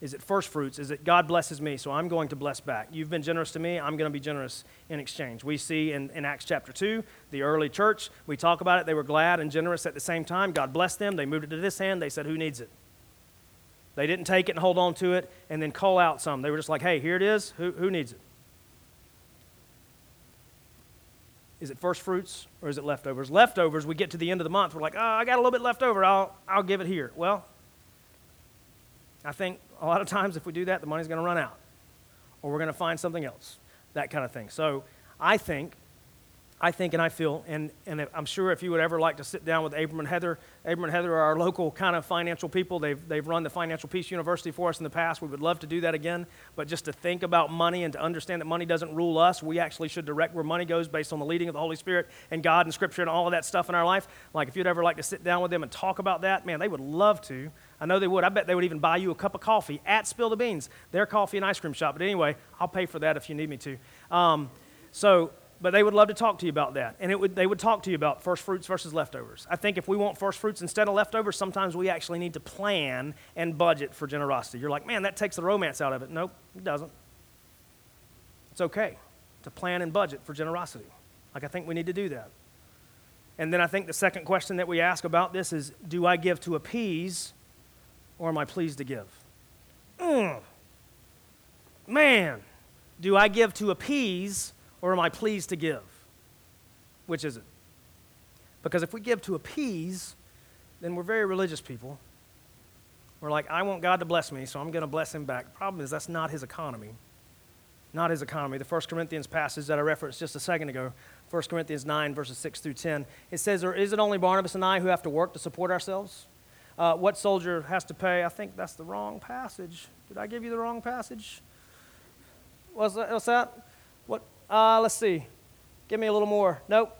Is it first fruits? Is it God blesses me, so I'm going to bless back? You've been generous to me, I'm going to be generous in exchange. We see in, in Acts chapter 2, the early church, we talk about it. They were glad and generous at the same time. God blessed them. They moved it to this hand. They said, Who needs it? They didn't take it and hold on to it and then call out some. They were just like, Hey, here it is. Who, who needs it? Is it first fruits or is it leftovers? Leftovers, we get to the end of the month, we're like, oh, I got a little bit left over, I'll, I'll give it here. Well, I think a lot of times if we do that, the money's going to run out, or we're going to find something else, that kind of thing. So I think I think and I feel, and, and I'm sure if you would ever like to sit down with Abram and Heather, Abram and Heather are our local kind of financial people. They've, they've run the Financial Peace University for us in the past. We would love to do that again. But just to think about money and to understand that money doesn't rule us, we actually should direct where money goes based on the leading of the Holy Spirit and God and Scripture and all of that stuff in our life. Like if you'd ever like to sit down with them and talk about that, man, they would love to. I know they would. I bet they would even buy you a cup of coffee at Spill the Beans, their coffee and ice cream shop. But anyway, I'll pay for that if you need me to. Um, so, but they would love to talk to you about that. And it would, they would talk to you about first fruits versus leftovers. I think if we want first fruits instead of leftovers, sometimes we actually need to plan and budget for generosity. You're like, man, that takes the romance out of it. Nope, it doesn't. It's okay to plan and budget for generosity. Like, I think we need to do that. And then I think the second question that we ask about this is do I give to appease or am I pleased to give? Mm. Man, do I give to appease or am I pleased to give? Which is it? Because if we give to appease, then we're very religious people. We're like, I want God to bless me, so I'm going to bless him back. The problem is that's not his economy. Not his economy. The First Corinthians passage that I referenced just a second ago, 1 Corinthians 9, verses 6 through 10, it says, Or is it only Barnabas and I who have to work to support ourselves? Uh, what soldier has to pay? I think that's the wrong passage. Did I give you the wrong passage? What's that? What's that? What? Uh, let's see. Give me a little more. Nope.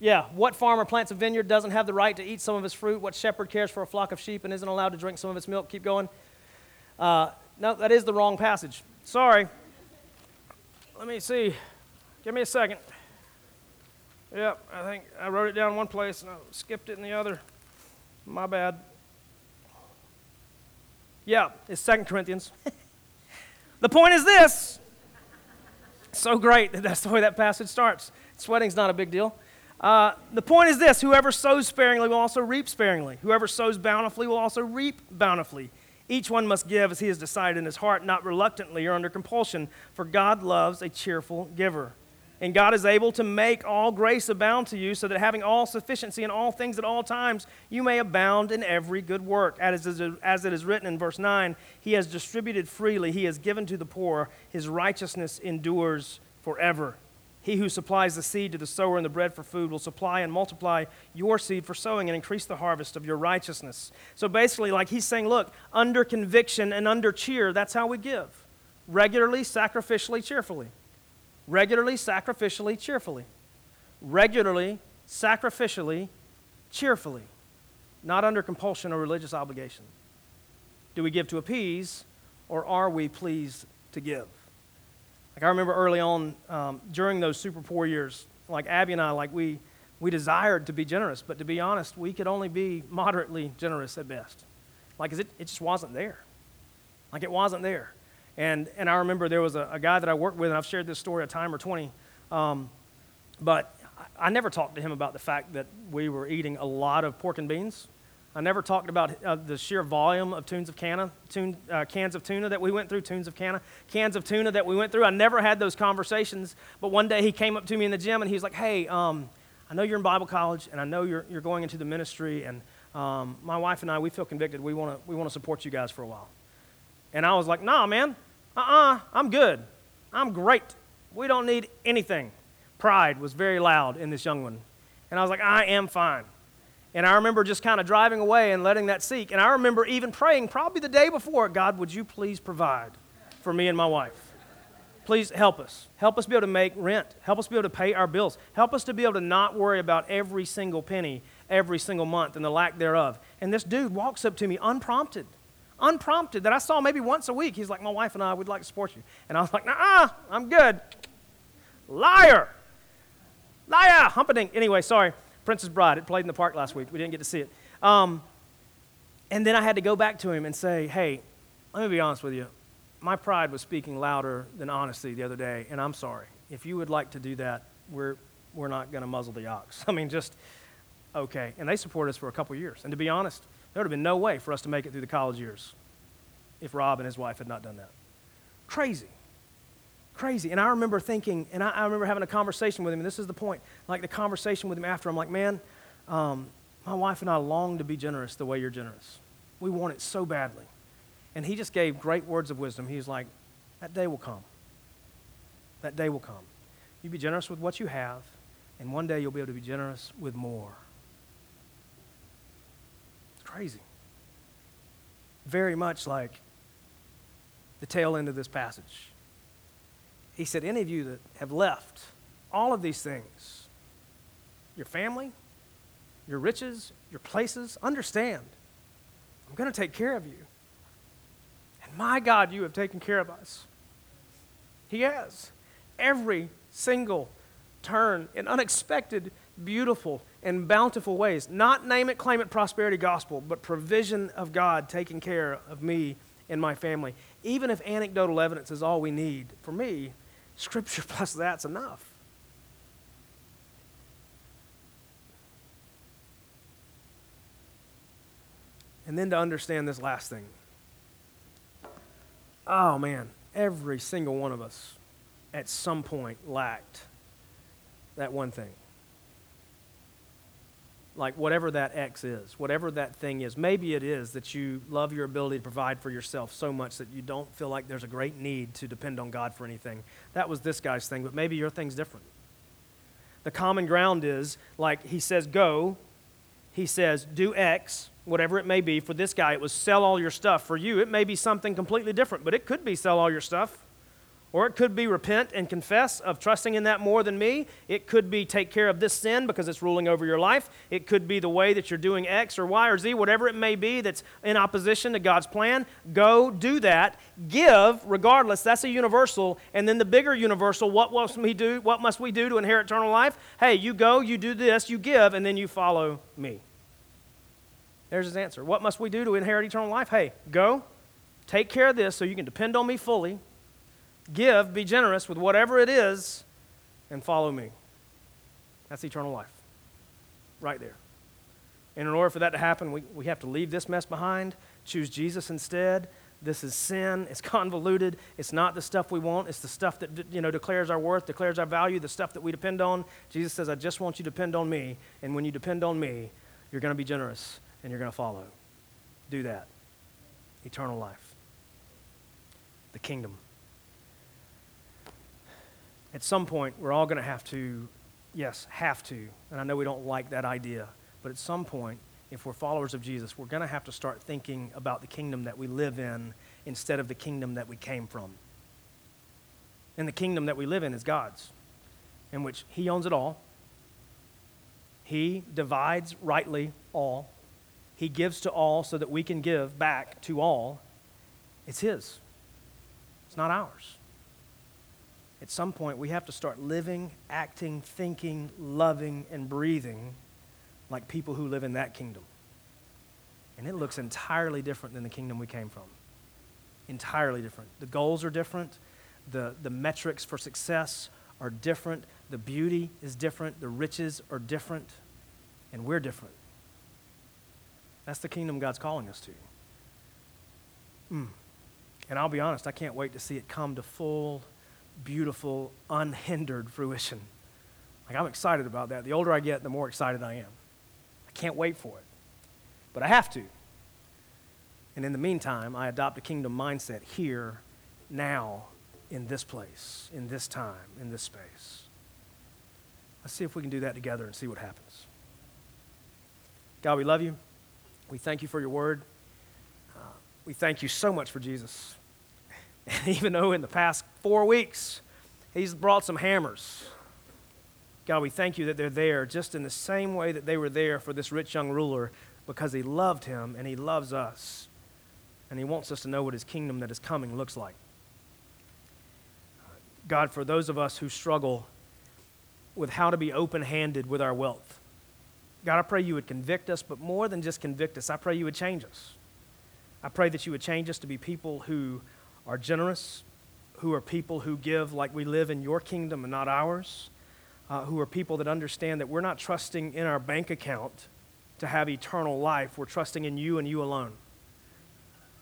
Yeah, what farmer plants a vineyard doesn't have the right to eat some of its fruit? What shepherd cares for a flock of sheep and isn't allowed to drink some of its milk? Keep going. Uh, no, that is the wrong passage. Sorry. Let me see. Give me a second. Yep, I think I wrote it down one place and I skipped it in the other. My bad. Yeah, it's Second Corinthians. the point is this. So great that that's the way that passage starts. Sweating's not a big deal. Uh, the point is this whoever sows sparingly will also reap sparingly. Whoever sows bountifully will also reap bountifully. Each one must give as he has decided in his heart, not reluctantly or under compulsion, for God loves a cheerful giver. And God is able to make all grace abound to you, so that having all sufficiency in all things at all times, you may abound in every good work. As it is written in verse 9, He has distributed freely, He has given to the poor, His righteousness endures forever. He who supplies the seed to the sower and the bread for food will supply and multiply your seed for sowing and increase the harvest of your righteousness. So basically, like he's saying, look, under conviction and under cheer, that's how we give. Regularly, sacrificially, cheerfully. Regularly, sacrificially, cheerfully. Regularly, sacrificially, cheerfully. Not under compulsion or religious obligation. Do we give to appease or are we pleased to give? Like I remember early on um, during those super poor years, like Abby and I, like we, we desired to be generous, but to be honest, we could only be moderately generous at best. Like it, it just wasn't there. Like it wasn't there. And, and I remember there was a, a guy that I worked with, and I've shared this story a time or 20, um, but I, never talked to him about the fact that we were eating a lot of pork and beans I never talked about uh, the sheer volume of tunes of canna, tune, uh, cans of tuna that we went through, tunes of canna, cans of tuna that we went through. I never had those conversations. But one day he came up to me in the gym and he's like, hey, um, I know you're in Bible college and I know you're, you're going into the ministry. And um, my wife and I, we feel convicted. We want to we wanna support you guys for a while. And I was like, nah, man, uh uh-uh, uh, I'm good. I'm great. We don't need anything. Pride was very loud in this young one. And I was like, I am fine. And I remember just kind of driving away and letting that seek. And I remember even praying, probably the day before, God, would you please provide for me and my wife? Please help us. Help us be able to make rent. Help us be able to pay our bills. Help us to be able to not worry about every single penny every single month and the lack thereof. And this dude walks up to me unprompted, unprompted, that I saw maybe once a week. He's like, My wife and I would like to support you. And I was like, Nah, I'm good. Liar. Liar. Humperdinck. Anyway, sorry. Princess Bride. It played in the park last week. We didn't get to see it. Um, and then I had to go back to him and say, hey, let me be honest with you. My pride was speaking louder than honesty the other day, and I'm sorry. If you would like to do that, we're, we're not going to muzzle the ox. I mean, just okay. And they supported us for a couple years. And to be honest, there would have been no way for us to make it through the college years if Rob and his wife had not done that. Crazy crazy. And I remember thinking, and I, I, remember having a conversation with him, and this is the point. Like the conversation with him after, I'm like, man, um, my wife and I long to be generous the way you're generous. We want it so badly. And he just gave great words of wisdom. He was like, that day will come. That day will come. You be generous with what you have, and one day you'll be able to be generous with more. Crazy. Very much like the tail end of this passage he said, Any of you that have left all of these things, your family, your riches, your places, understand, I'm going to take care of you. And my God, you have taken care of us. He has. Every single turn an unexpected, beautiful, in bountiful ways. Not name it, claim it prosperity gospel, but provision of God taking care of me and my family. Even if anecdotal evidence is all we need, for me, scripture plus that's enough. And then to understand this last thing. Oh man, every single one of us at some point lacked that one thing. Like whatever that X is, whatever that thing is. Maybe it is that you love your ability to provide for yourself so much that you don't feel like there's a great need to depend on God for anything. That was this guy's thing, but maybe your thing's different. The common ground is like he says, go. He says, do X, whatever it may be. For this guy, it was sell all your stuff. For you, it may be something completely different, but it could be sell all your stuff. Or it could be repent and confess of trusting in that more than me. It could be take care of this sin because it's ruling over your life. It could be the way that you're doing X or Y or Z, whatever it may be that's in opposition to God's plan. Go do that. Give regardless. That's a universal. And then the bigger universal, what must we do? What must we do to inherit eternal life? Hey, you go, you do this, you give, and then you follow me. There's his answer. What must we do to inherit eternal life? Hey, go, take care of this so you can depend on me fully give, be generous with whatever it is, and follow me. That's eternal life. Right there. And in order for that to happen, we, we have to leave this mess behind, choose Jesus instead. This is sin. It's convoluted. It's not the stuff we want. It's the stuff that you know declares our worth, declares our value, the stuff that we depend on. Jesus says, "I just want you to depend on me, and when you depend on me, you're going to be generous and you're going to follow." Do that. Eternal life. The kingdom at some point, we're all going to have to, yes, have to, and I know we don't like that idea, but at some point, if we're followers of Jesus, we're going to have to start thinking about the kingdom that we live in instead of the kingdom that we came from. And the kingdom that we live in is God's, in which He owns it all. He divides rightly all. He gives to all so that we can give back to all. It's His, it's not ours at some point we have to start living, acting, thinking, loving, and breathing like people who live in that kingdom. And it looks entirely different than the kingdom we came from. Entirely different. The goals are different, the, the metrics for success are different, the beauty is different, the riches are different, and we're different. That's the kingdom God's calling us to. Mm. And I'll be honest, I can't wait to see it come to full beautiful, unhindered fruition. Like, I'm excited about that. The older I get, the more excited I am. I can't wait for it. But I have to. And in the meantime, I adopt a kingdom mindset here, now, in this place, in this time, in this space. Let's see if we can do that together and see what happens. God, we love you. We thank you for your word. Uh, we thank you so much for Jesus. And even though in the past four weeks he's brought some hammers, God, we thank you that they're there just in the same way that they were there for this rich young ruler because he loved him and he loves us. And he wants us to know what his kingdom that is coming looks like. God, for those of us who struggle with how to be open handed with our wealth, God, I pray you would convict us, but more than just convict us, I pray you would change us. I pray that you would change us to be people who are generous, who are people who give like we live in your kingdom and not ours, uh, who are people that understand that we're not trusting in our bank account to have eternal life, we're trusting in you and you alone.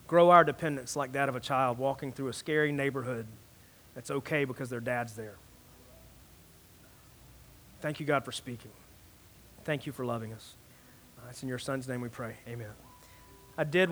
Grow our dependence like that of a child walking through a scary neighborhood that's okay because their dad's there. Thank you, God, for speaking. Thank you for loving us. Uh, it's in your son's name we pray. Amen. I did